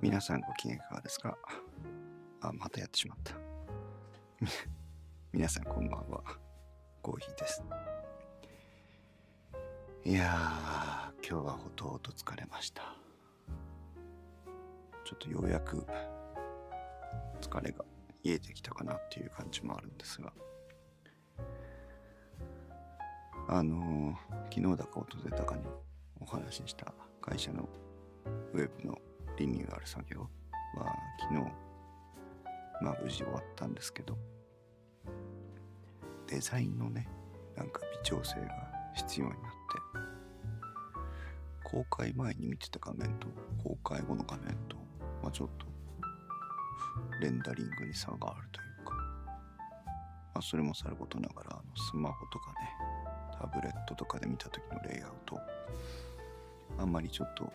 皆さんご機嫌いかがですか？あ、またやってしまった。皆さんこんばんは。コーヒーです。いやー、今日はほとほと疲れました。ちょっとようやく疲れが癒えてきたかなっていう感じもあるんですが。あのー昨日だか一昨日だかにお話しした会社のウェブのリニューアル作業？は昨日、まあ無事終わったんですけど、デザインのね、なんか微調整が必要になって、公開前に見てた画面と公開後の画面と、まあちょっとレンダリングに差があるというか、まあそれもさることながら、あのスマホとかね、タブレットとかで見た時のレイアウト、あんまりちょっと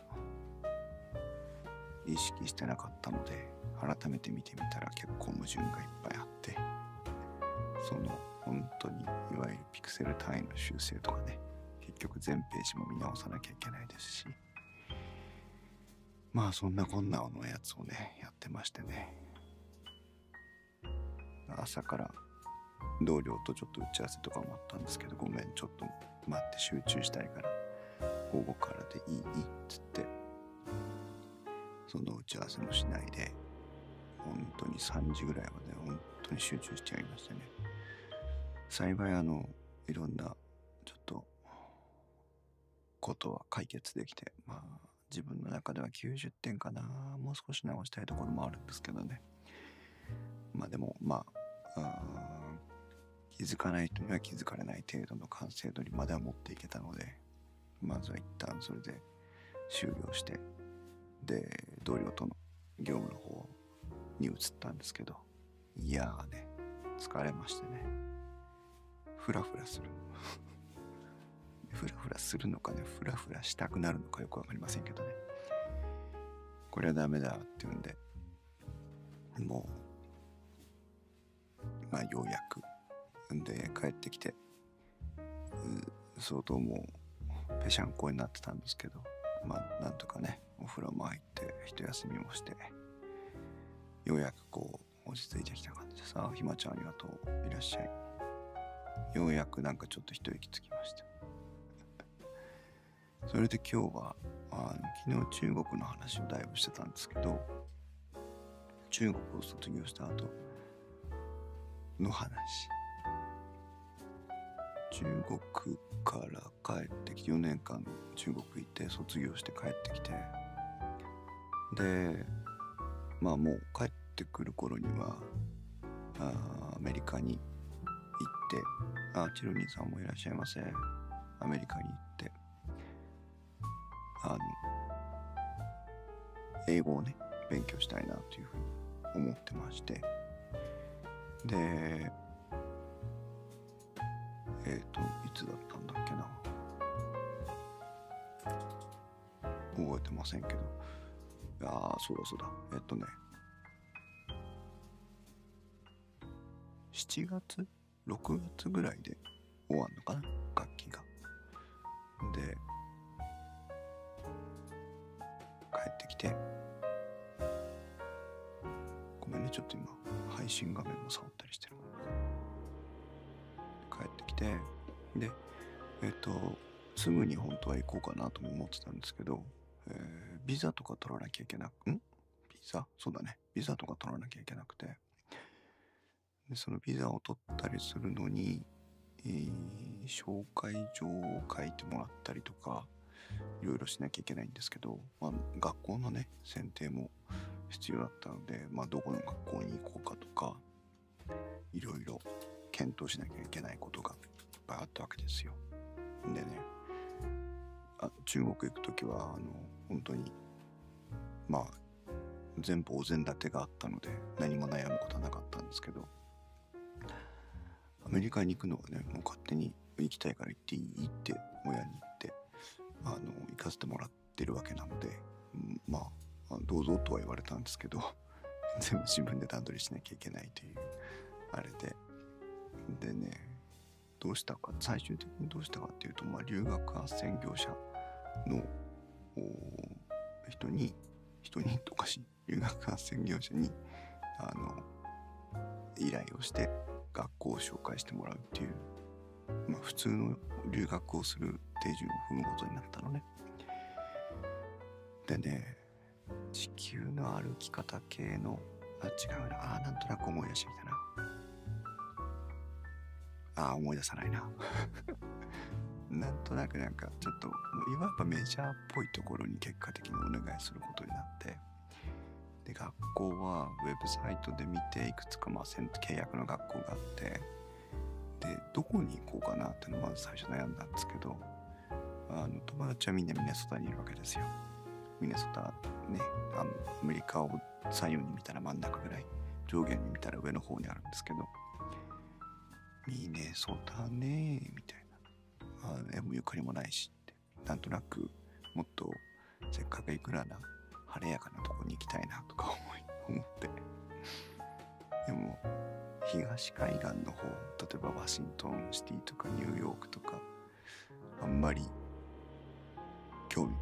意識してなかったので改めて見てみたら結構矛盾がいっぱいあってその本当にいわゆるピクセル単位の修正とかね結局全ページも見直さなきゃいけないですしまあそんなこんなのやつをねやってましてね。朝から同僚とちょっと打ち合わせとかもあったんですけどごめんちょっと待って集中したいから午後からでいいっつってその打ち合わせもしないで本当に3時ぐらいまで本当に集中しちゃいましてね。幸いあのいろんなちょっとことは解決できてまあ自分の中では90点かな。もう少し直したいところもあるんですけどね。まあでもまあ気づかない人には気づかれない程度の完成度にまでは持っていけたのでまずは一旦それで終了してで同僚との業務の方に移ったんですけどいやーね疲れましてね。フラフラする。フラフラするのかねフラフラしたくなるのかよくわかりませんけどね。これはダメだっていうんでもうまあようやくで帰ってきてう相当もうぺしゃんこになってたんですけどまあなんとかねお風呂も入って一休みもしてようやくこう落ち着いてきた感じでさひまちゃんありがとういらっしゃい。ようやくなんかちょっと一息つきました。それで今日はあの昨日中国の話をだいぶしてたんですけど中国を卒業した後の話。中国から帰ってきて4年間中国行って卒業して帰ってきてでまあもう帰ってくる頃にはあアメリカに行ってあチルニーさんもいらっしゃいませ。アメリカに行ってあの英語をね勉強したいなというふうに思ってまして。でえっ、といつだったんだっけな。覚えてませんけど。ああそうだそうだ。えっとね。7月？6月ぐらいで終わんのかな？楽器が。で帰ってきて。ごめんねちょっと今配信画面も触ったりしてる帰ってきて。でえっ、とすぐに本当は行こうかなとも思ってたんですけど、えービザとか取らなきゃいけなくん？ビザ？そうだね。ビザとか取らなきゃいけなくて。でそのビザを取ったりするのに、えー紹介状を書いてもらったりとかいろいろしなきゃいけないんですけど、まあ、学校のね選定も必要だったので、まあ、どこの学校に行こうかとかいろいろ検討しなきゃいけないことがいっぱいあったわけですよ。でねあ中国行く時はあの本当にまあ全部お膳立てがあったので何も悩むことはなかったんですけどアメリカに行くのはねもう勝手に行きたいから行っていいって親に言ってあの行かせてもらってるわけなのでうんまああどうぞとは言われたんですけど 全部自分で段取りしなきゃいけないというあれで。でねどうしたか最終的にどうしたかっていうと、まあ、留学斡旋業者の人に人にとかし留学斡旋業者にあの依頼をして学校を紹介してもらうっていう、まあ、普通の留学をする手順を踏むことになったのね。でね地球の歩き方系のあ違うなあなんとなく思い出してきたなあ思い出さないな なんとなくなんかちょっといわばメジャーっぽいところに結果的にお願いすることになってで学校はウェブサイトで見ていくつかまあ契約の学校があってでどこに行こうかなっていうのをまず最初悩んだんですけどあの友達はみんなミネソタにいるわけですよ。ミネソタねあのアメリカを左右に見たら真ん中ぐらい上下に見たら上の方にあるんですけどミネソタねみたいな。あでもゆかりもないしって。なんとなくもっとせっかくいくらな晴れやかなとこに行きたいなとか思い 思って。でも東海岸の方例えばワシントンシティとかニューヨークとかあんまり興味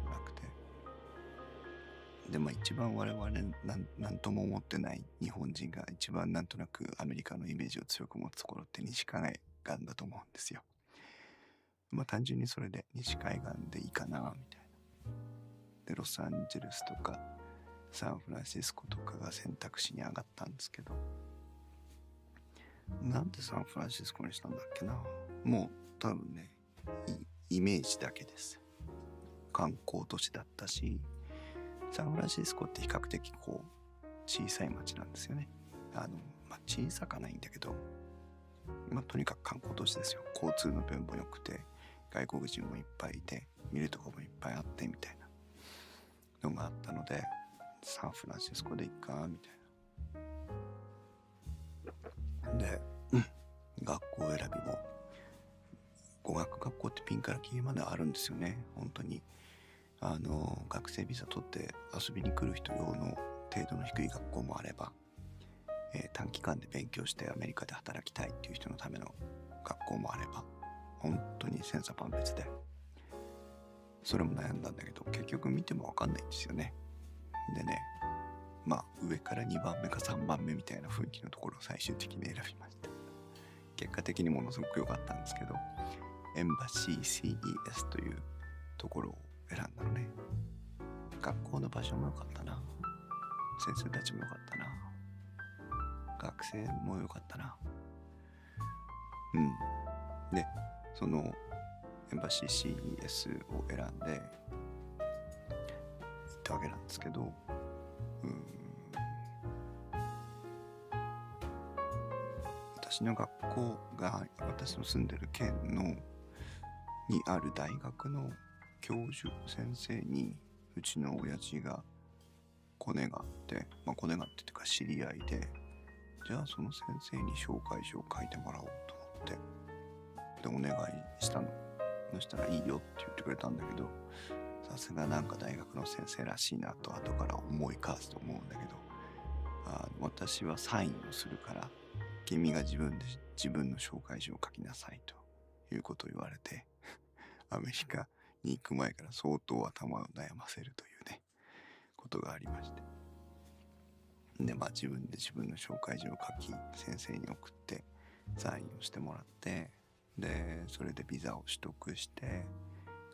なくてでも一番我々なんなんとも思ってない日本人が一番なんとなくアメリカのイメージを強く持つところって西海岸だと思うんですよ。まあ単純にそれで西海岸でいいかなみたいな。でロサンゼルスとかサンフランシスコとかが選択肢に上がったんですけどなんでサンフランシスコにしたんだっけなもう多分ねイメージだけです観光都市だったしサンフランシスコって比較的こう小さい町なんですよね。あの、まあ、小さかないんだけどまあとにかく観光都市ですよ。交通の便も良くて外国人もいっぱいいて見るとこもいっぱいあってみたいなのがあったのでサンフランシスコで行っかみたいな。で、うん、学校選びも語学学校ってピンからキーまであるんですよね。本当に。あの学生ビザ取って遊びに来る人用の程度の低い学校もあれば、えー、短期間で勉強してアメリカで働きたいっていう人のための学校もあれば本当に千差万別で。それも悩んだんだけど結局見ても分かんないんですよね。でねまあ上から2番目か3番目みたいな雰囲気のところを最終的に選びました。結果的にものすごく良かったんですけどエンバシー CES というところを選んだのね。学校の場所も良かったな。先生たちも良かったな。学生も良かったな。うん。でそのエンバシー CES を選んで行ったわけなんですけどうん。私の学校が私の住んでる県のにある大学の教授先生にうちの親父がコネがあって、まあ、コネがあってというか知り合いでじゃあその先生に紹介状を書いてもらおうと思って。でお願いしたの。そしたらいいよって言ってくれたんだけどさすがなんか大学の先生らしいなと後から思い返すと思うんだけどあ私はサインをするから君が自分で自分の紹介状を書きなさいということを言われて アメリカに行く前から相当頭を悩ませるというねことがありまして。でまあ自分で自分の紹介状を書き先生に送ってサインをしてもらってでそれでビザを取得して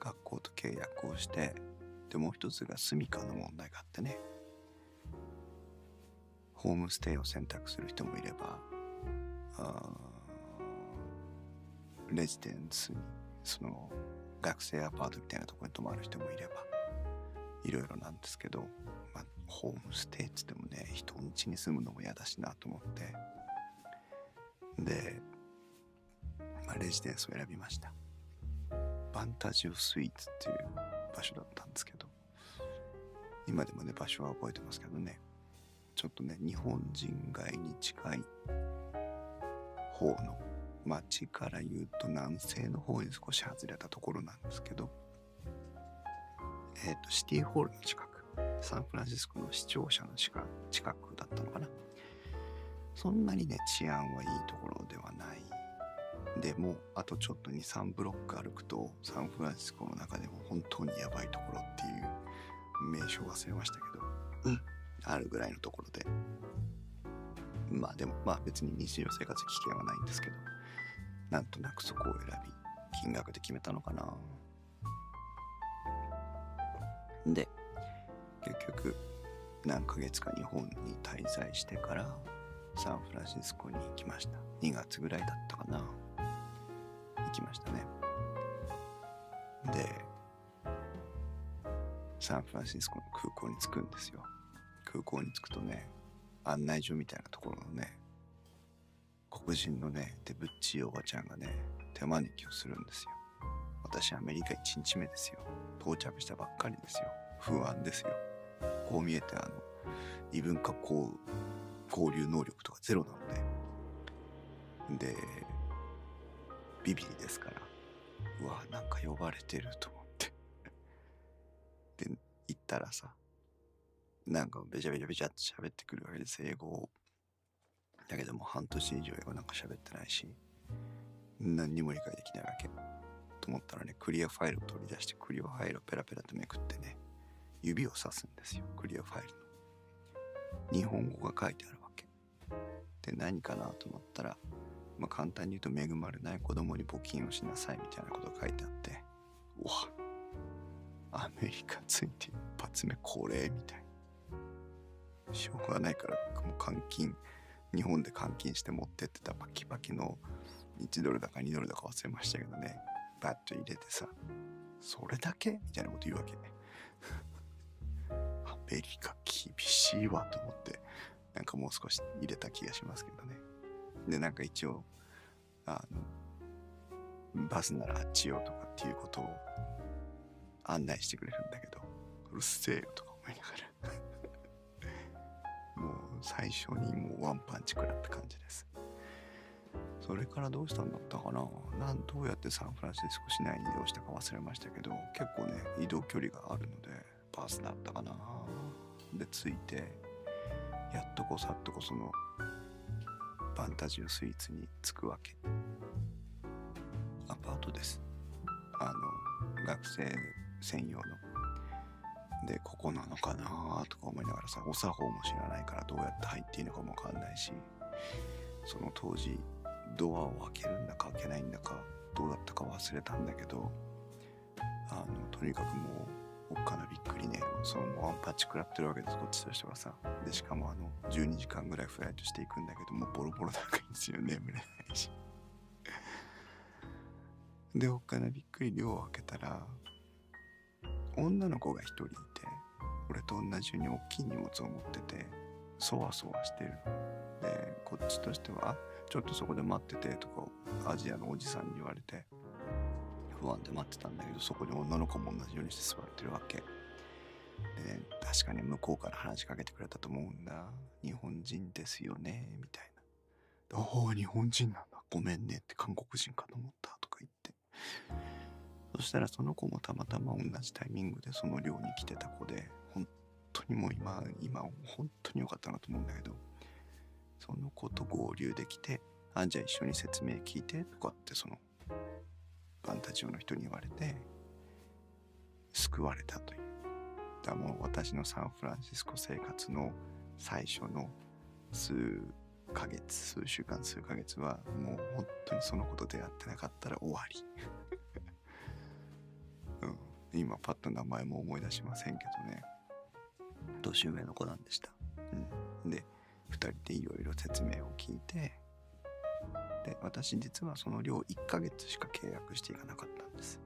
学校と契約をしてでもう一つが住みかの問題があってね。ホームステイを選択する人もいればレジデンスにその学生アパートみたいなところに泊まる人もいればいろいろなんですけど、まあ、ホームステイっつってもね人ん家に住むのも嫌だしなと思ってで、まあ、レジデンスを選びました。バンタジオスイーツっていう場所だったんですけど今でもね場所は覚えてますけどねちょっとね日本人街に近い方の町から言うと南西の方に少し外れたところなんですけど、えっ、ー、と、シティホールの近く、サンフランシスコの市庁舎の近くだったのかな。そんなにね、治安はいいところではない。でも、あとちょっと2、3ブロック歩くと、サンフランシスコの中でも本当にやばいところっていう名称忘れましたけど、あるぐらいのところでまあでもまあ別に日常生活危険はないんですけどなんとなくそこを選び金額で決めたのかな。で結局何ヶ月か日本に滞在してからサンフランシスコに行きました。2月ぐらいだったかな。行きましたね。でサンフランシスコの空港に着くんですよ。空港に着くとね案内所みたいなところのね黒人のねデブッチおばちゃんがね手招きをするんですよ。私アメリカ1日目ですよ。到着したばっかりですよ。不安ですよ。こう見えてあの異文化交交流能力とかゼロなので。でビビりですから。うわなんか呼ばれてると思って。で行ったらさなんかべちゃべちゃべちゃって喋ってくるわけです。英語を。だけども半年以上英語なんか喋ってないし何にも理解できないわけ。と思ったらねクリアファイルを取り出してクリアファイルをペラペラとめくってね指をさすんですよ。クリアファイルの。日本語が書いてあるわけ。で何かなと思ったらまあ簡単に言うと恵まれない子供に募金をしなさいみたいなことが書いてあってうわアメリカついて一発目これみたいな。しょうがないからもう監禁日本で監禁して持ってってたパキパキの1ドルだか2ドルだか忘れましたけどね。バッと入れてさそれだけ？みたいなこと言うわけ。アメリカ厳しいわと思ってなんかもう少し入れた気がしますけどね。でなんか一応あのバスならあっちよとかっていうことを案内してくれるんだけどうるせえよとか思いながら。最初にもうワンパンチ食らった感じです。それからどうしたんだったかな？なんどうやってサンフランシスコ市内に移動したか忘れましたけど結構ね移動距離があるのでバスだったかな？で着いてやっとこさっとこそのバンタジオスイーツに着くわけ。アパートです。あの学生専用の。でここなのかなとか思いながらさお作法も知らないからどうやって入っていいのかもわかんないしその当時ドアを開けるんだか開けないんだかどうだったか忘れたんだけどあのとにかくもうおっかなびっくりねそのワンパッチ食らってるわけですこっちとしてはさ。でしかもあの12時間ぐらいフライトしていくんだけどもうボロボロなんかいいんですよ眠れないし。でおっかなびっくり量を開けたら女の子が一人いて俺と同じように大きい荷物を持っててそわそわしてる。でこっちとしてはちょっとそこで待っててとかアジアのおじさんに言われて不安で待ってたんだけどそこに女の子も同じようにして座ってるわけ。で、確かに向こうから話しかけてくれたと思うんだ。日本人ですよねみたいな。ああ日本人なんだ。ごめんねって韓国人かと思った。とか言って。そしたらその子もたまたま同じタイミングでその寮に来てた子で本当にもう今今本当に良かったなと思うんだけどその子と合流できてあじゃあ一緒に説明聞いてとかってそのファンタジオの人に言われて救われたという。だもう私のサンフランシスコ生活の最初の数ヶ月数週間数ヶ月はもう本当にそのこと出会ってなかったら終わり、今パッと名前も思い出しませんけどね。年上の子なんでした、うん、で2人でいろいろ説明を聞いてで私実はその寮1ヶ月しか契約していかなかったんです。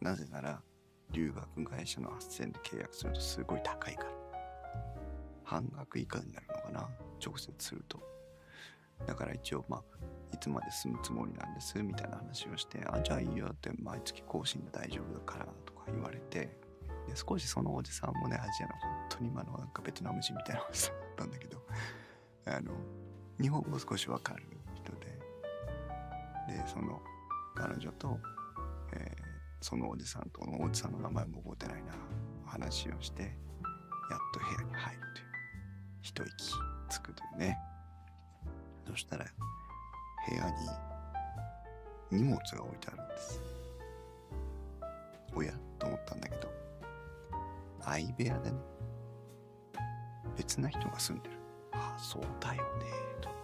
なぜなら留学会社の斡旋で契約するとすごい高いから。半額以下になるのかな？直接すると。だから一応まあいつまで住むつもりなんです？みたいな話をしてあじゃあいいよって毎月更新で大丈夫だからとか言われてで少しそのおじさんもねアジアの本当に今のなんかベトナム人みたいなおじさんだったんだけどあの日本語を少しわかる人ででその彼女と、えー、そのおじさんとのおじさんの名前も覚えてないな話をしてやっと部屋に入るという一息つくというね。そしたら部屋に荷物が置いてあるんです。おや相部屋でね。別な人が住んでる。ああそうだよね。と思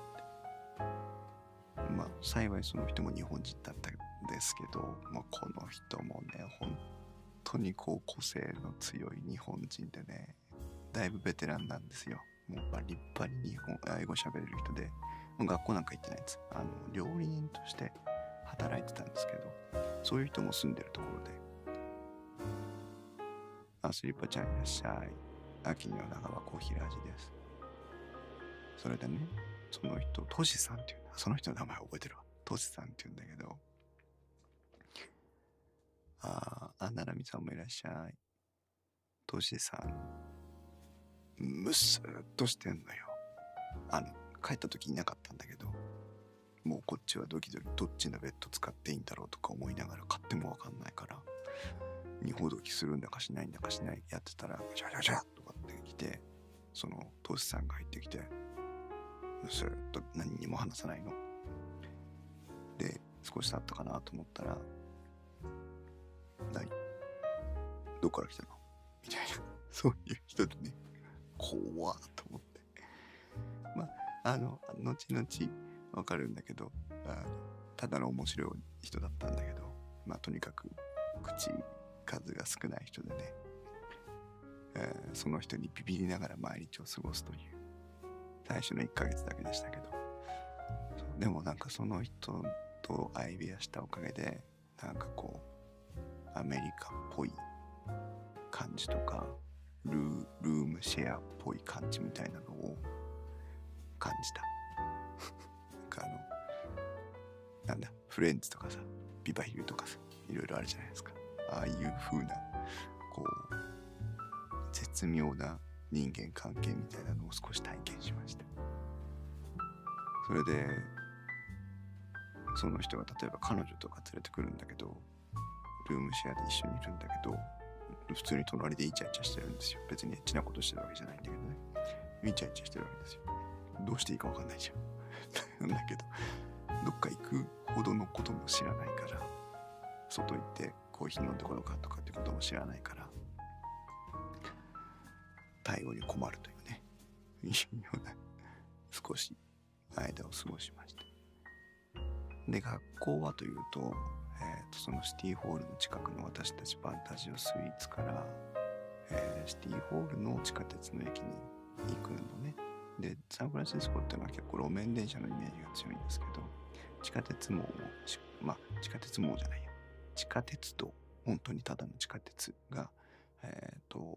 ってまあ幸いその人も日本人だったんですけど、まあ、この人もね本当にこう個性の強い日本人でねだいぶベテランなんですよ。もう立派に日本英語喋れる人で。もう学校なんか行ってないんです。あの料理人として働いてたんですけどそういう人も住んでるところであスリッパちゃんいらっしゃい。秋の長はコーヒーラジです。それでねその人トシさんっていうその人の名前覚えてるわ。トシさんって言うんだけど。ああ、ななみさんもいらっしゃい。トシさん、むすっとしてんのよ。あの、帰った時いなかったんだけど、もうこっちはドキドキどっちのベッド使っていいんだろうとか思いながら買ってもわかんないから、二ほどきするんだかしないんだかしないやってたら、シャシャシャとかって来て、そのトシさんが入ってきて、むすっと何にも話さないの？で、少し経ったかなと思ったら、何？どっから来たの？みたいな、そういう人でね、怖っと思って。まあ、あの、後々わかるんだけど、あただの面白い人だったんだけど、まあ、とにかく口数が少ない人でね、えーその人にビビりながら毎日を過ごすという、最初の1ヶ月だけでしたけど、でもなんかその人と相部屋したおかげで、なんかこう、アメリカっぽい感じとかルールームシェアっぽい感じみたいなのを感じた。なんかあのなんだフレンズとかさビバヒルとかさいろいろあるじゃないですか。ああいう風なこう絶妙な人間関係みたいなのを少し体験しました。それでその人が例えば彼女とか連れてくるんだけどルームシェアで一緒にいるんだけど普通に隣でイチャイチャしてるんですよ。別にエッチなことしてるわけじゃないんだけどね。イチャイチャしてるわけですよ。どうしていいかわかんないじゃんなん。だけどどっか行くほどのことも知らないから外行ってコーヒー飲んでこようかとかってことも知らないから対応に困るというねいうような少し間を過ごしましたで学校はというと,、えーとそのシティホールの近くの私たちファンタジオスイーツから、えーシティホールの地下鉄の駅に行くのね。でサンフランシスコっていうのは結構路面電車のイメージが強いんですけど地下鉄網もまあ地下鉄網じゃない地下鉄道本当にただの地下鉄がえっ、と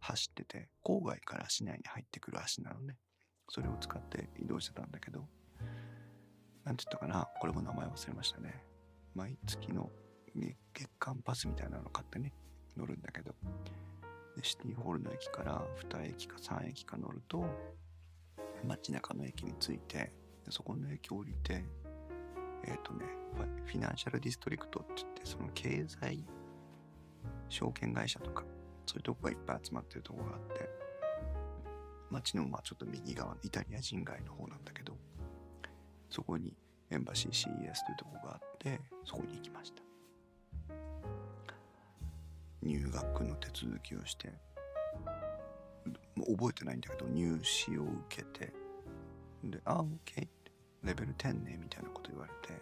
走ってて郊外から市内に入ってくる足なのね。それを使って移動してたんだけどなんて言ったかなこれも名前忘れましたね。毎月の月間パスみたいなの買ってね乗るんだけど。でシティホールの駅から2駅か3駅か乗ると街中の駅に着いてでそこの駅降りてえっ、とねフィナンシャルディストリクトって言ってその経済証券会社とかそういうとこがいっぱい集まってるとこがあって街のまあちょっと右側のイタリア人街の方なんだけどそこにエンバシー CES というとこがあってそこに行きました。入学の手続きをしてもう覚えてないんだけど入試を受けてで「あ、オッケー」ってレベル10ねみたいなこと言われて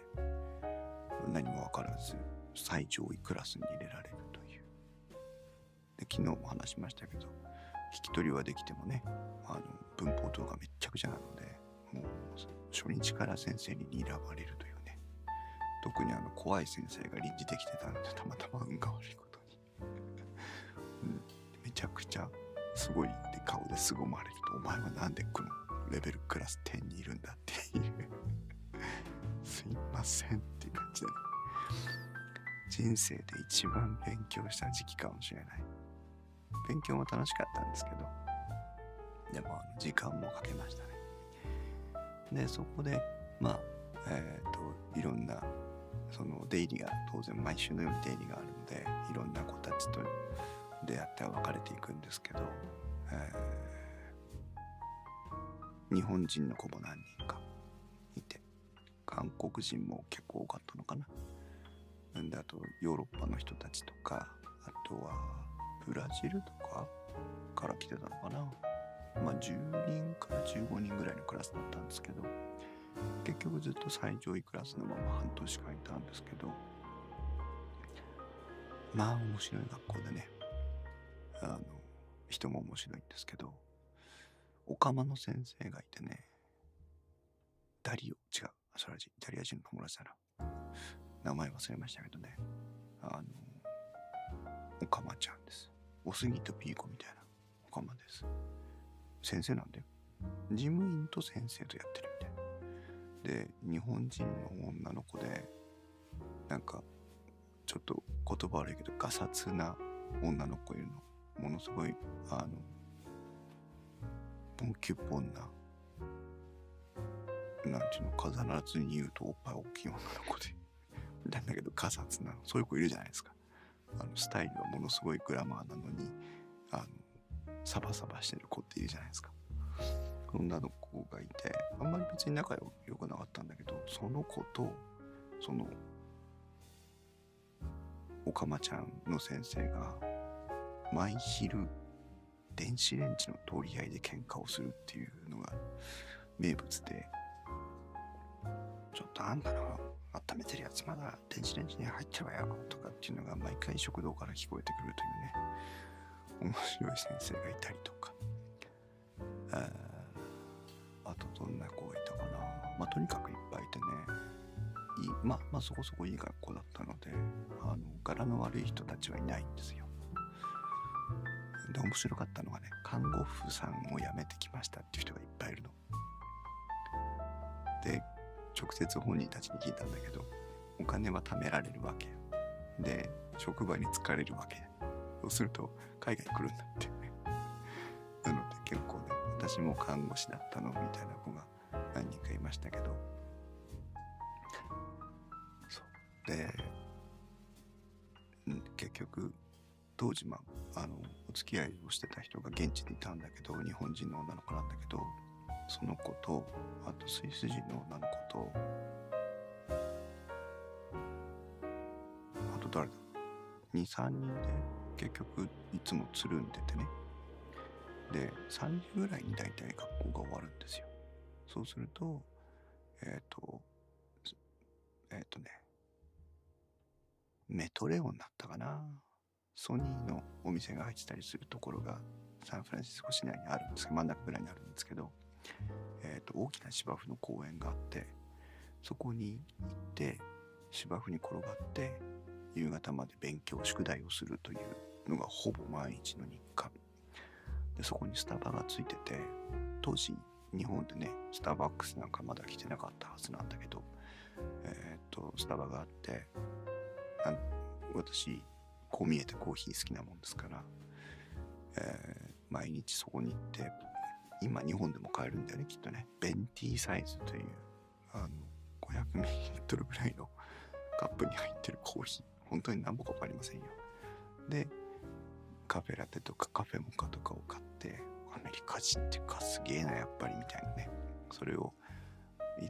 何も分からず最上位クラスに入れられるという。で昨日も話しましたけど聞き取りはできてもねあの文法とかめっちゃくちゃなのでもう初日から先生に睨まれるというね。特にあの怖い先生が臨時できてたのでたまたま運が悪いことに、うん、めちゃくちゃすごいで顔で凄まれると「お前はなんでこのレベルクラス10にいるんだ」っていう。ませんっていう感じでね。人生で一番勉強した時期かもしれない。勉強も楽しかったんですけど。でも時間もかけましたね。でそこでまあえっ、といろんなその出入りが当然毎週のように出入りがあるのでいろんな子たちと出会っては別れていくんですけど、えー日本人の子も何人？か韓国人も結構多かったのかな。なんであとヨーロッパの人たちとかあとはブラジルとかから来てたのかな。まあ10人から15人ぐらいのクラスだったんですけど結局ずっと最上位クラスのまま半年間いたんですけどまあ面白い学校でねあの人も面白いんですけどオカマの先生がいてねダリオ違う。それはイタリア人の友達だな。名前忘れましたけどね。あのオカマちゃんです。おすぎとピーコみたいな。オカマです。先生なんだよ事務員と先生とやってるみたいな。で日本人の女の子でなんかちょっと言葉悪いけどガサツな女の子いるの。ものすごいあのポンキュポンななんていうの必ずに言うとおっぱい大きい女の子で。なんだけどガサツなそういう子いるじゃないですか。あのスタイルはものすごいグラマーなのにあのサバサバしてる子っているじゃないですか。女の子がいてあんまり別に仲良くなかったんだけどその子とそのおかまちゃんの先生が毎昼電子レンジの取り合いで喧嘩をするっていうのが名物でちょっとあんたの温めてるやつまだ電子レンジに入ってるわよとかっていうのが毎回食堂から聞こえてくるというね。面白い先生がいたりとか。ああとどんな子がいたかな。まあとにかくいっぱいいてね。いいまあまあそこそこいい学校だったのであの柄の悪い人たちはいないんですよ。で面白かったのがね看護婦さんを辞めてきましたっていう人がいっぱいいるの。で直接本人たちに聞いたんだけどお金は貯められるわけ。で職場に疲れるわけ。そうすると海外来るんだって。なので結構ね私も看護師だったのみたいな子が何人かいましたけど。そう。で結局当時まああのお付き合いをしてた人が現地にいたんだけど日本人の女の子なんだけどその子とあとスイス人の女の子とあと誰だ？23人で結局いつもつるんでてね。で3時ぐらいに大体学校が終わるんですよ。そうするとえっ、ー、とえっ、ー、とねメトレオンだったかな。ソニーのお店が入ってたりするところがサンフランシスコ市内にあるんですけど真ん中ぐらいにあるんですけどえーと、大きな芝生の公園があってそこに行って芝生に転がって夕方まで勉強宿題をするというのがほぼ毎日の日課。でそこにスタバがついてて当時日本でねスターバックスなんかまだ来てなかったはずなんだけどえっ、とスタバがあってあ私こう見えてコーヒー好きなもんですから、えー、毎日そこに行って今日本でも買えるんだよねきっとね。ベンティーサイズというあの 500ml ぐらいのカップに入ってるコーヒー。本当に何もか分かりませんよ。でカフェラテとかカフェモカとかを買ってアメリカ人っていうかすげえなやっぱりみたいなね。それを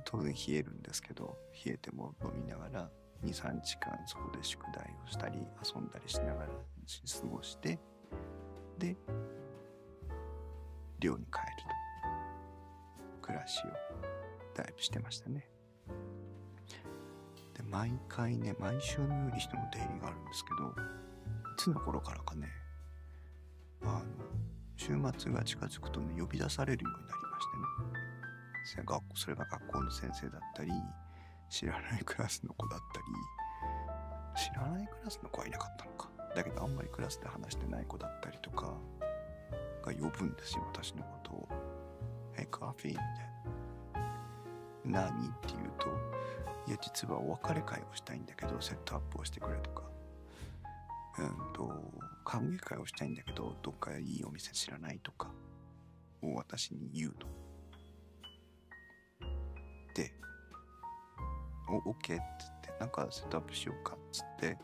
当然冷えるんですけど冷えても飲みながら23時間そこで宿題をしたり遊んだりしながら過ごしてで寮に帰暮らしをだいぶしてましたね。で毎回ね毎週のように人の出入りがあるんですけどいつの頃からかねあの週末が近づくとね呼び出されるようになりましてね。学校それが学校の先生だったり知らないクラスの子だったり知らないクラスの子はいなかったのか。だけどあんまりクラスで話してない子だったりとかが呼ぶんですよ、私のことを。え、カフェみたいな。何って言うと、いや、実はお別れ会をしたいんだけど、セットアップをしてくれとか。うんと、歓迎会をしたいんだけど、どっかいいお店知らないとか、を私に言うの。で、お、OK って言って、なんかセットアップしようかっつって、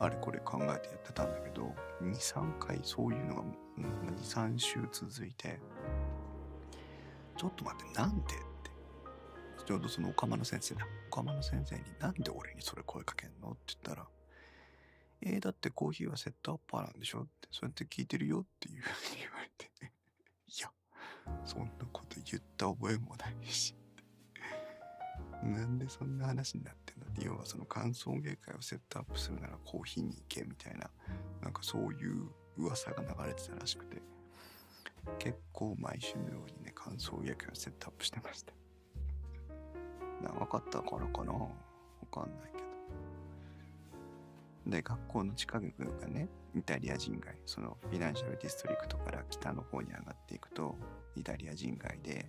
あれこれ考えてやってたんだけど、2、3回そういうのが、2、3週続いて、ちょっと待って、なんでって。ちょうどそのオカマの先生だ。オカマの先生になんで俺にそれ声かけんのって言ったら、えー、だってコーヒーはセットアッパーなんでしょ？ってそうやって聞いてるよっていうふうに言われて。いやそんなこと言った覚えもないしなんでそんな話になってんだって要はその歓送迎会をセットアップするならコーヒーに行けみたいな。なんかそういう噂が流れてたらしくて。結構毎週のようにね歓送迎会をセットアップしてました。長かったからかな。わかんないけど。で学校の近くがねイタリア人街。そのフィナンシャルディストリクトから北の方に上がっていくとイタリア人街で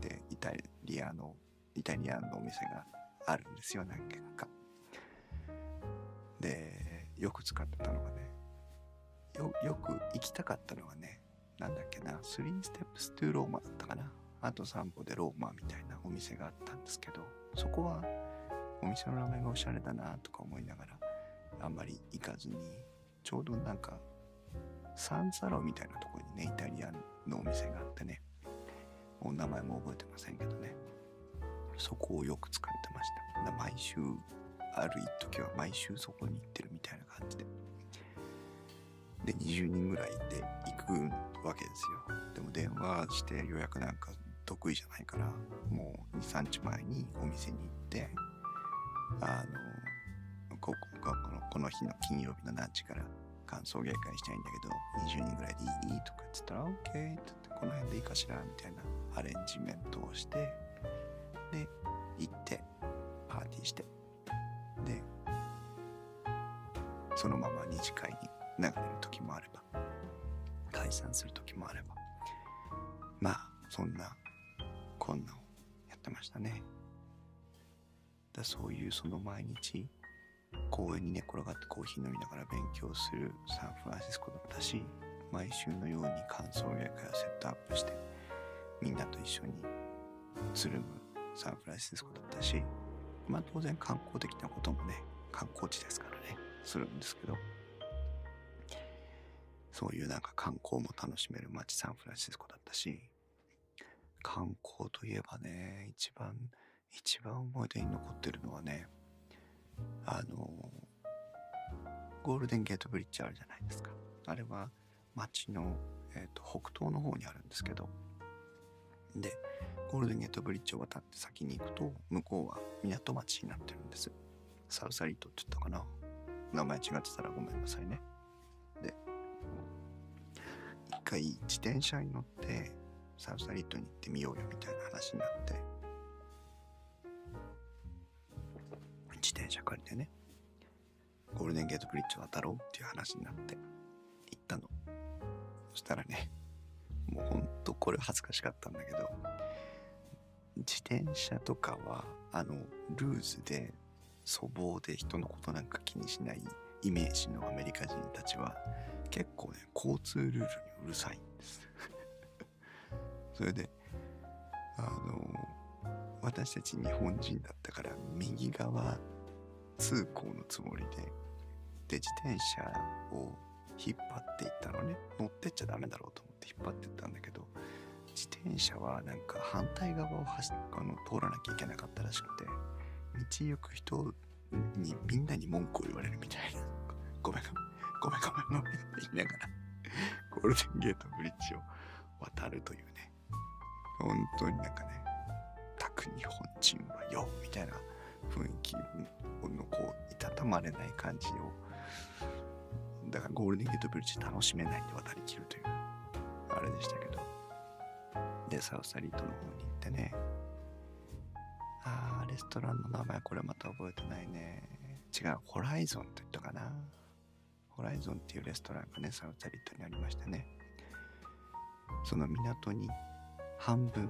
でイタリアのイタリアンのお店があるんですよ何軒か。でよく使ってたのがねよよく行きたかったのはねなんだっけな3 steps to ローマだったかな。あと3歩でローマみたいなお店があったんですけどそこはお店の名前がおしゃれだなとか思いながらあんまり行かずにちょうどなんかサンサロみたいなとこにねイタリアンのお店があってね。お名前も覚えてませんけどね。そこをよく使ってました。毎週ある一時は毎週そこに行ってるみたいな感じで。で20人ぐらいで行くわけですよ。でも電話して予約なんか得意じゃないからもう23日前にお店に行ってあのこここのこの日の金曜日の何時から感想芸会したいんだけど20人ぐらいでいい？とか言ってたら OK って言ってこの辺でいいかしら？みたいなアレンジメントをしてで行ってパーティーしてでそのまま二次会に流れる時もあれば解散する時もあれば。まあそんなこんなをやってましたね。だそういうその毎日公園に寝転がってコーヒー飲みながら勉強するサンフランシスコだったし毎週のように感想芸会をセットアップしてみんなと一緒につるむサンフランシスコだったしまあ当然観光的なこともね観光地ですからねするんですけど。そういうなんか観光も楽しめる街サンフランシスコだったし観光といえばね一番一番思い出に残ってるのはねあのゴールデンゲートブリッジあるじゃないですか。あれは町の、えーと、北東の方にあるんですけどでゴールデンゲートブリッジを渡って先に行くと向こうは港町になってるんです。サウサリートって言ったかな。名前違ってたらごめんなさいね。回自転車に乗ってサウサリートに行ってみようよみたいな話になって自転車借りてねゴールデンゲートブリッジ渡ろうっていう話になって行ったの。そしたらねもうほんとこれ恥ずかしかったんだけど自転車とかはあのルーズで粗暴で人のことなんか気にしないイメージのアメリカ人たちは結構ね交通ルールにうるさいんです。それであの私たち日本人だったから右側通行のつもりでで自転車を引っ張っていったのね。乗ってっちゃダメだろうと思って引っ張ってったんだけど自転車はなんか反対側を走あの通らなきゃいけなかったらしくて道行く人にみんなに文句を言われるみたいな。ごめんごめん。ごめんごめんって言いながらゴールデンゲートブリッジを渡るというね本当になんかねたく日本人はよみたいな雰囲気のこういたたまれない感じをだからゴールデンゲートブリッジ楽しめないで渡りきるというあれでしたけどでサウサリートの方に行ってねあーレストランの名前これまた覚えてないね違うホライゾンって言ったかなホライゾンっていうレストランがねサウサリートにありましてね。その港に半分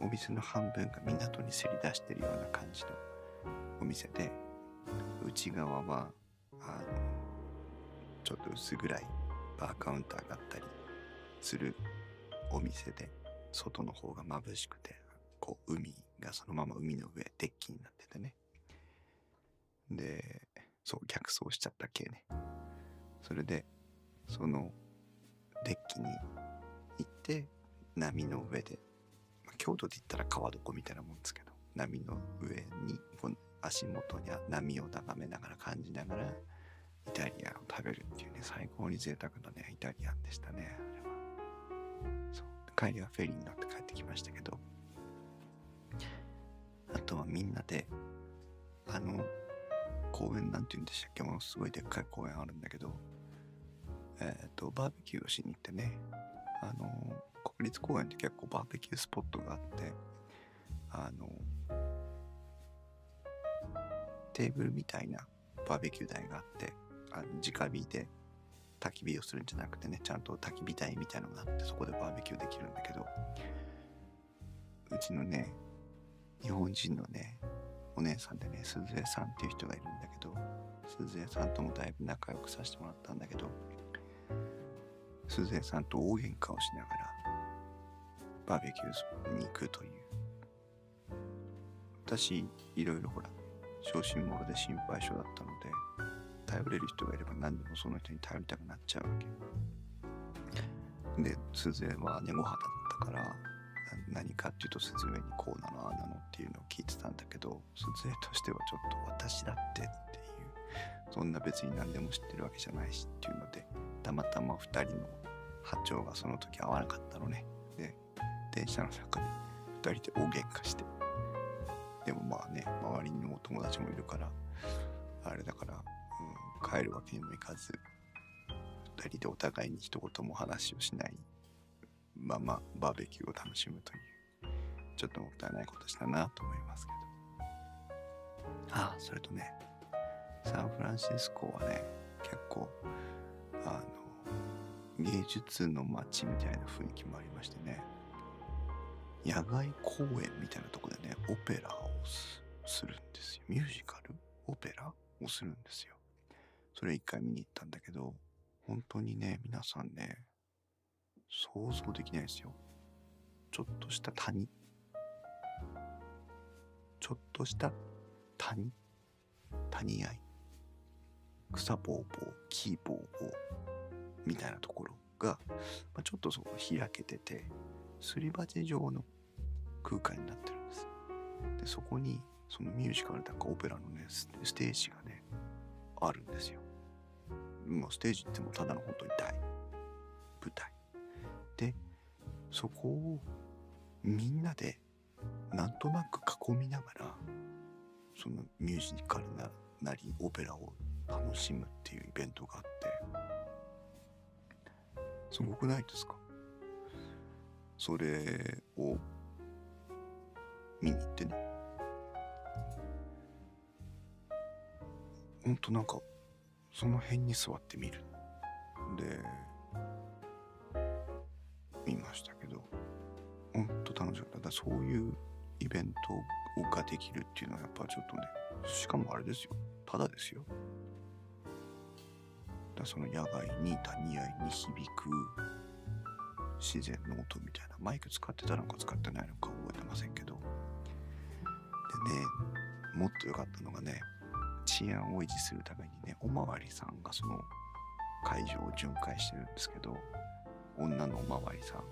お店の半分が港にせり出してるような感じのお店で内側はあのちょっと薄暗いバーカウンターがあったりするお店で外の方が眩しくてこう海がそのまま海の上デッキになっててね。でそう逆走しちゃった系ね。それでそのデッキに行って波の上でま京都で言ったら川床みたいなもんですけど波の上にこの足元に波を眺めながら感じながらイタリアンを食べるっていうね、最高に贅沢なね、イタリアンでしたね、あれは。そう。帰りはフェリーに乗って帰ってきましたけど、あとはみんなで、あの、公園なんて言うんでしたっけ？ものすごいでっかい公園あるんだけど、えっ、と、バーベキューをしに行ってね、あの、国立公園って結構バーベキュースポットがあって、あの、テーブルみたいなバーベキュー台があって、あの直火で焚き火をするんじゃなくてね、ちゃんと焚き火台みたいなのがあって、そこでバーベキューできるんだけど、うちのね、日本人のね、お姉さんでね、鈴江さんっていう人がいるんだけど、鈴江さんともだいぶ仲良くさせてもらったんだけど、鈴江さんと大喧嘩をしながら、バーベキューに行くという。私、いろいろほら、小心者で心配性だったので、頼れる人がいれば何でもその人に頼りたくなっちゃうわけ。で、鈴江は猫肌だったから、何かっていうと鈴江にこうなのああなのっていうのを聞いてたんだけど、鈴江としてはちょっと私だってっていう、そんな別に何でも知ってるわけじゃないしっていうので、たまたま2人の波長がその時合わなかったのね。で、電車の中で2人で大喧嘩して。でもまあね、周りにもお友達もいるから、あれだから、うん、帰るわけにもいかず、2人でお互いに一言も話をしないままバーベキューを楽しむという、ちょっともったいないことしたなと思いますけど。ああ、それとね、サンフランシスコはね、結構、あの、芸術の街みたいな雰囲気もありましてね、野外公演みたいなとこでね、オペラをすするんですよ。ミュージカル？オペラをするんですよ。それ一回見に行ったんだけど、本当にね、皆さんね、想像できないですよ。ちょっとした谷。ちょっとした谷。谷合い。草ぼうぼう、木ぼうぼう、みたいなところが、まあ、ちょっとそこ開けてて、すり鉢状の空間になってるんです。で、そこに、そのミュージカルだかオペラのね、ステージがね、あるんですよ。もうステージってもただの本当に台。舞台。で、そこをみんなでなんとなく囲みながら、そのミュージカルなりオペラを楽しむっていうイベントがあって、すごくないですか？それを見に行ってね。ほんとなんか、その辺に座って見る。で、見ましたけど、ほんと楽しかった。だそういうイベントができるっていうのはやっぱちょっとね、しかもあれですよ。ただですよ。だその野外に谷合に響く自然の音みたいなマイク使ってたのか使ってないのか覚えてませんけどでねもっと良かったのがね治安を維持するためにねおまわりさんがその会場を巡回してるんですけど女のおまわりさん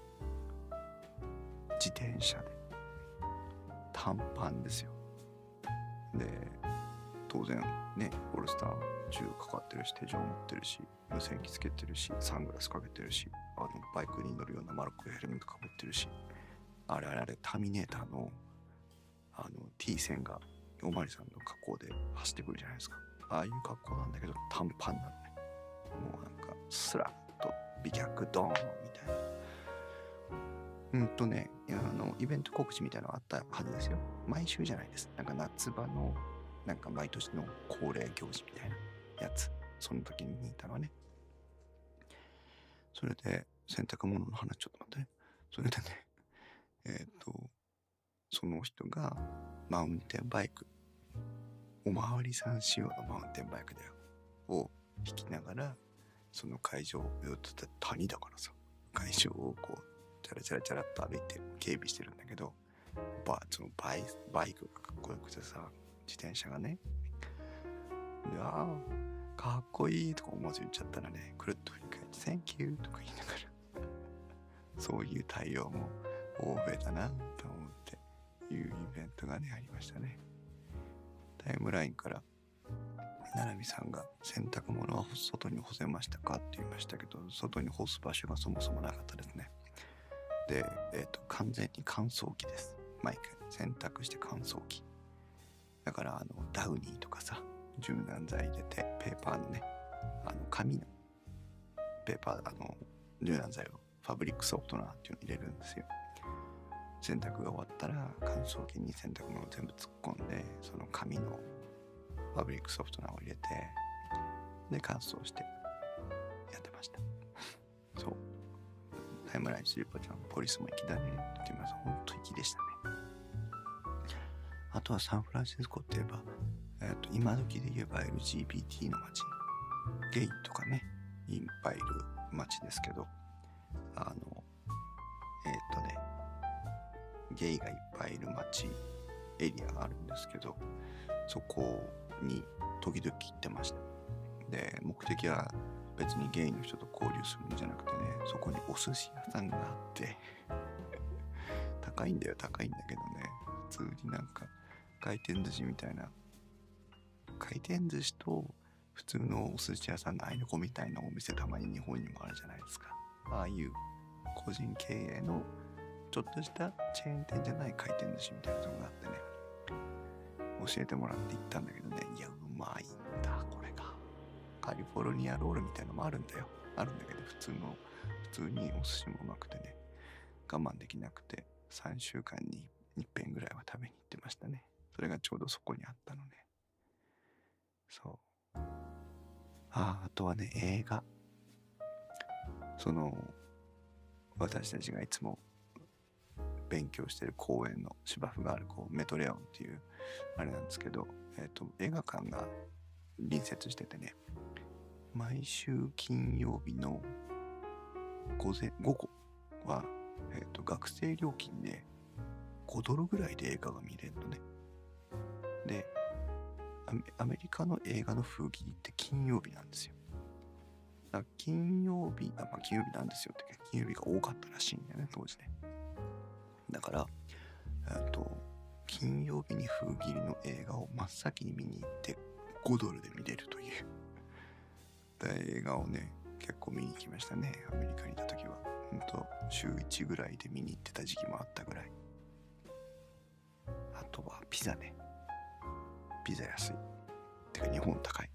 自転車で短パンですよで当然ねオールスター銃かかってるし手錠持ってるし無線機つけてるしサングラスかけてるしあのバイクに乗るような丸っこいヘルメットかぶってるしあれあれあれターミネーターのあの T 線がおまりさんの格好で走ってくるじゃないですかああいう格好なんだけど短パンなのねもうなんかスラッ美脚ドーンみたいな。うんとねあのイベント告知みたいなのあったはずですよ。毎週じゃないです。なんか夏場のなんか毎年の恒例行事みたいなやつ。その時にいたのはね。それで洗濯物の話ちょっと待ってね。それでねえっ、とその人がマウンテンバイクおまわりさん仕様のマウンテンバイクだよ。を引きながらその会場を谷だからさ会場をこうチャラチャラチャラっと歩いて警備してるんだけどバそのバイバイクがかっこよくてさ自転車がねでああかっこいいとか思わず言っちゃったらねくるっと振り返って「Thank you」とか言いながらそういう対応も欧米だなと思っていうイベントがねありましたね。タイムラインから七海さんが洗濯物は外に干せましたかって言いましたけど、外に干す場所がそもそもなかったですね。で、えっ、と、完全に乾燥機です。マイク。洗濯して乾燥機。だから、あの、ダウニーとかさ、柔軟剤入れて、ペーパーのね、あの、紙のペーパー、あの、柔軟剤を、ファブリックソフトナーっていうの入れるんですよ。洗濯が終わったら乾燥機に洗濯物を全部突っ込んでその紙のファブリックソフトナーを入れてで乾燥してやってました。そう。タイムラインスリッパちゃんポリスも粋だねって言います。本当粋でしたね。あとはサンフランシスコって言えば、えー、と今時で言えば LGBT の街。ゲイとかねいっぱいいる街ですけどあのえっ、とねゲイがいっぱいいる街エリアがあるんですけどそこに時々行ってましたで目的は別にゲイの人と交流するんじゃなくてねそこにお寿司屋さんがあって 高いんだよ高いんだけどね。普通になんか回転寿司みたいな。回転寿司と普通のお寿司屋さんの合いの子みたいなお店たまに日本にもあるじゃないですか。ああいう個人経営のちょっとしたチェーン店じゃない回転寿司みたいなとこがあってね。教えてもらって行ったんだけどね。いやうまいんだこれが。カリフォルニアロールみたいのもあるんだよ。あるんだけど普通の普通にお寿司もうまくてね。我慢できなくて3週間に一遍ぐらいは食べに行ってましたね。それがちょうどそこにあったのね。そう。ああとはね映画。その私たちがいつも勉強してる公園の芝生があるこうメトレオンっていうあれなんですけど、えーと、映画館が隣接しててね毎週金曜日の午前午後は、えーと、学生料金で5ドルぐらいで映画が見れるのね。でアメリカの映画の風切りって金曜日なんですよ。金曜日あ、まあ、金曜日なんですよって金曜日が多かったらしいんだよね当時ね。だから、えっと、金曜日に封切りの映画を真っ先に見に行って5ドルで見れるという。映画をね結構見に行きましたね。アメリカにいた時は。ほんと週1ぐらいで見に行ってた時期もあったぐらい。あとはピザね。ピザ安い。てか日本高い。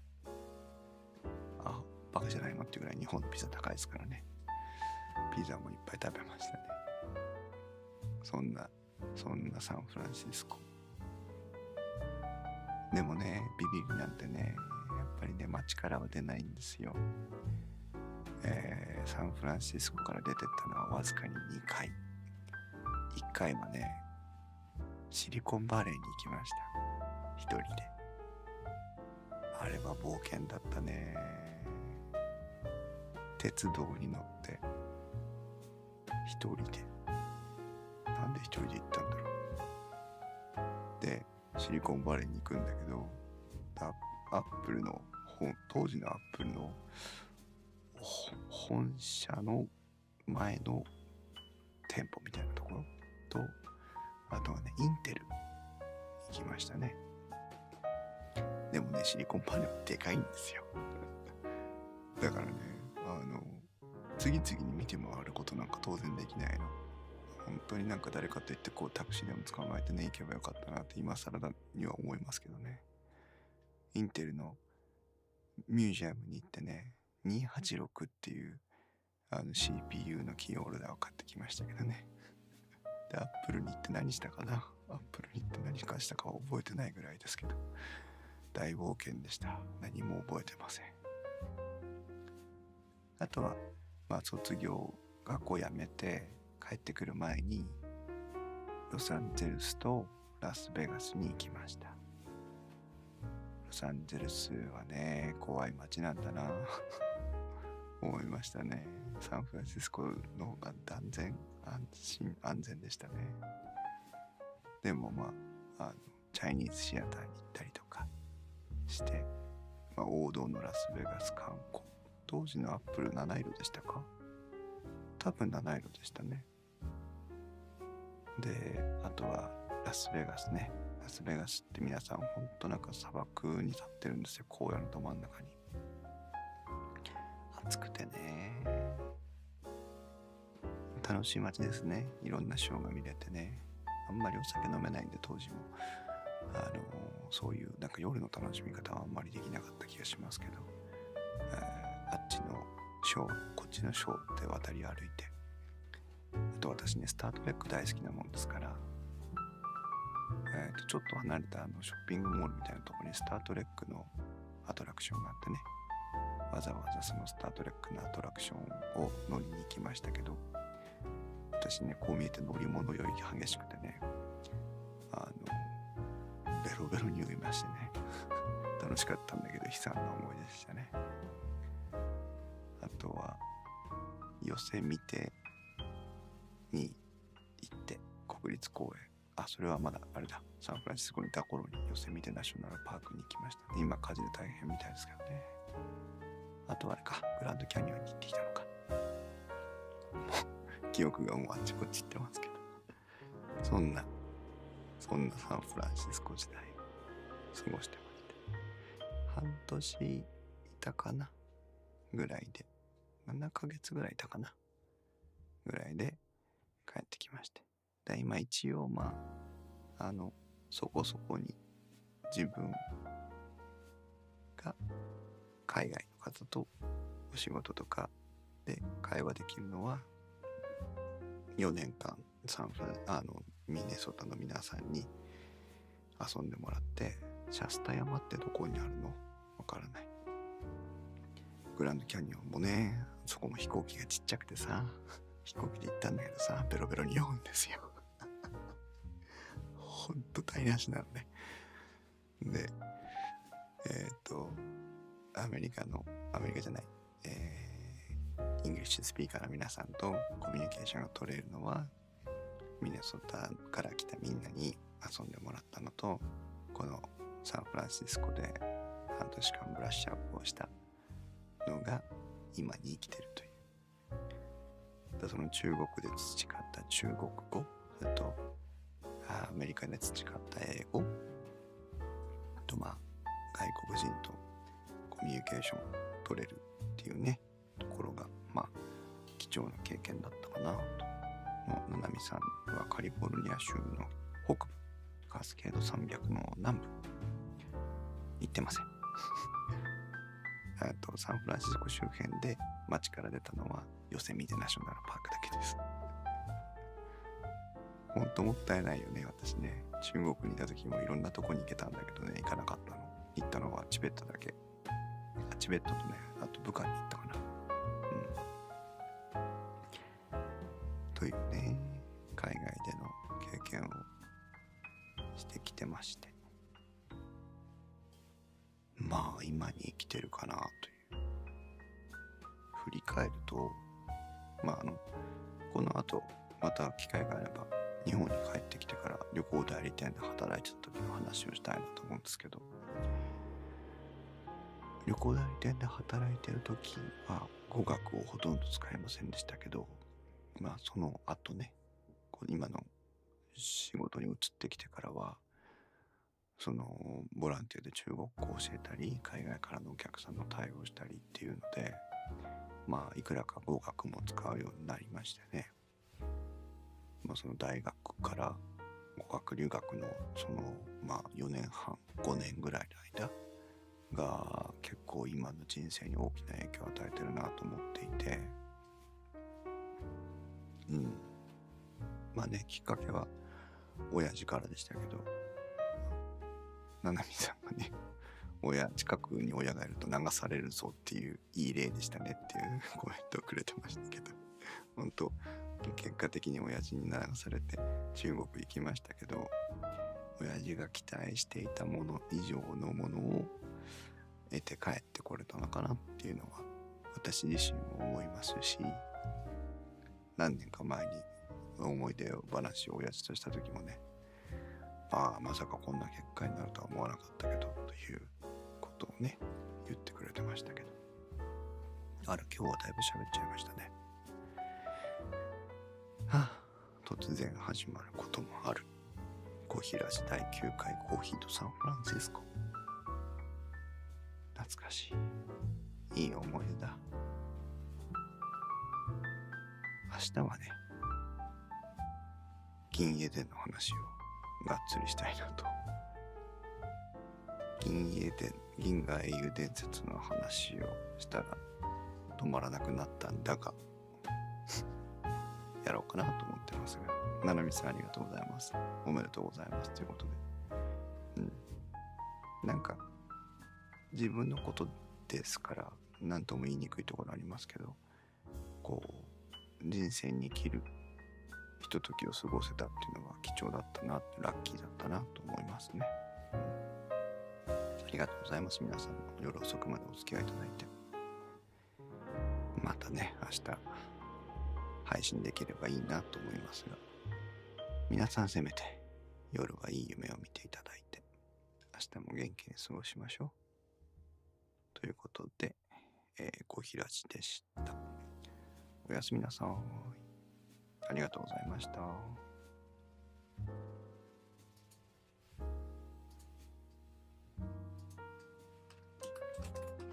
あバカじゃないのっていうぐらい日本のピザ高いですからね。ピザもいっぱい食べましたね。そんなそんなサンフランシスコ。でもねビビリなんてねやっぱりね街からは出ないんですよ。えー、サンフランシスコから出てったのはわずかに2回。1回はねシリコンバレーに行きました。一人で。あれは冒険だったね。鉄道に乗って。一人で。で一人で行ったんだろう。で、シリコンバレーに行くんだけど、アップルの、当時のアップルの本社の前の店舗みたいなところと、あとはね、インテル行きましたね。でもね、シリコンバレーはでかいんですよ。だからね、あの、次々に見て回ることなんか当然できないの。本当になんか誰かと言ってこうタクシーでも捕まえてね行けばよかったなって今更だには思いますけどね。インテルのミュージアムに行ってね286っていうあの CPU のキーホルダーを買ってきましたけどね。でアップルに行って何したかな？アップルに行って何かしたかは覚えてないぐらいですけど。大冒険でした。何も覚えてません。あとはまあ卒業学校辞めて帰ってくる前にロサンゼルスとラスベガスに行きました。ロサンゼルスはね怖い街なんだな。思いましたね。サンフランシスコの方が断然安心安全でしたね。でもまああのチャイニーズシアターに行ったりとかして、まあ、王道のラスベガス観光。当時のアップル七色でしたか？多分七色でしたね。であとはラスベガスね。ラスベガスって皆さんほんとなんか砂漠に立ってるんですよ。荒野のど真ん中に。暑くてね。楽しい街ですね。いろんなショーが見れてね。あんまりお酒飲めないんで当時も。あのそういうなんか夜の楽しみ方はあんまりできなかった気がしますけど、えーあっちのショーこっちのショーって渡り歩いて。と私ねスター・トレック大好きなもんですから、えーとちょっと離れたあのショッピングモールみたいなところにスター・トレックのアトラクションがあってね。わざわざそのスター・トレックのアトラクションを乗りに行きましたけど私ねこう見えて乗り物酔い激しくてねあのベロベロに酔いましてね。楽しかったんだけど悲惨な思い出でしたね。あとは寄せ見てに行って国立公園。あそれはまだあれだ。サンフランシスコにいた頃にヨセミテナショナルパークに行きました。今火事で大変みたいですけどね。あとあれか。グランドキャニオンに行ってきたのか。も う記憶がもうあっちこっち行ってますけど。そんなそんなサンフランシスコ時代過ごしてまして。半年いたかな。ぐらいで。7ヶ月ぐらいいたかな。ぐらいで帰ってきまして。で今一応まああのそこそこに自分が海外の方とお仕事とかで会話できるのは4年間サンフランあのミネソタの皆さんに遊んでもらってシャスタ山ってどこにあるの？わからない。グランドキャニオンもねそこも飛行機がちっちゃくてさ。飛行機で行ったんだけどさベロベロに酔うんですよ。ほんと台無しなのね。でえっ、とアメリカのアメリカじゃないえー English speaker の皆さんとコミュニケーションが取れるのはミネソタから来たみんなに遊んでもらったのとこのサンフランシスコで半年間ブラッシュアップをしたのが今に生きてるという。だその中国で培った中国語それとアメリカで培った英語とまあ外国人とコミュニケーション取れるっていうねところがまあ貴重な経験だったかなと。もうななみさんはカリフォルニア州の北部カスケード山脈の南部行ってません。とサンフランシスコ周辺で街から出たのはヨセミテナショナパークだけです。ほんともったいないよね私ね。中国にいた時もいろんなとこに行けたんだけどね。行かなかったの。行ったのはチベットだけ。あチベットとねあと武漢に行ったかな。うん。というね海外での経験をしてきてまして。また機会があれば日本に帰ってきてから旅行代理店で働いてた時の話をしたいなと思うんですけど旅行代理店で働いてる時は語学をほとんど使いませんでしたけどまあその後ね今の仕事に移ってきてからはそのボランティアで中国語を教えたり海外からのお客さんの対応したりっていうのでまあいくらか語学も使うようになりましてね、まあ、その大学から語学留学のそのまあ4年半5年ぐらいの間が結構今の人生に大きな影響を与えてるなと思っていてうん。まあねきっかけは親父からでしたけどななみさんがね親近くに親がいると流されるぞっていういい例でしたねっていうコメントをくれてましたけど本当結果的に親父に流されて中国行きましたけど親父が期待していたもの以上のものを得て帰ってこれたのかなっていうのは私自身も思いますし何年か前に思い出話を親父とした時もねああまさかこんな結果になるとは思わなかったけどということをね言ってくれてましたけどあら今日はだいぶ喋っちゃいましたね。はあ突然始まることもあるコーヒーラジ第9回コーヒーとサンフランシスコ。懐かしい。いい思い出だ。明日はね、銀家伝の話をがっつりしたいなと。銀家伝、銀河英雄伝説の話をしたら止まらなくなったんだが、やろうかなと思ってますが。ななみさんありがとうございます。おめでとうございます。ということで。うん。なんか、自分のことですから、何とも言いにくいところありますけど、こう、人生に生きるひとときを過ごせたっていうのは貴重だったな、ラッキーだったなと思いますね。うん、ありがとうございます。皆さんも夜遅くまでお付き合いいただいて。またね、明日、配信できればいいなと思いますが。皆さんせめて夜はいい夢を見ていただいて明日も元気に過ごしましょう。ということで、えー、ごひらじでした。おやすみなさい。ありがとうございました。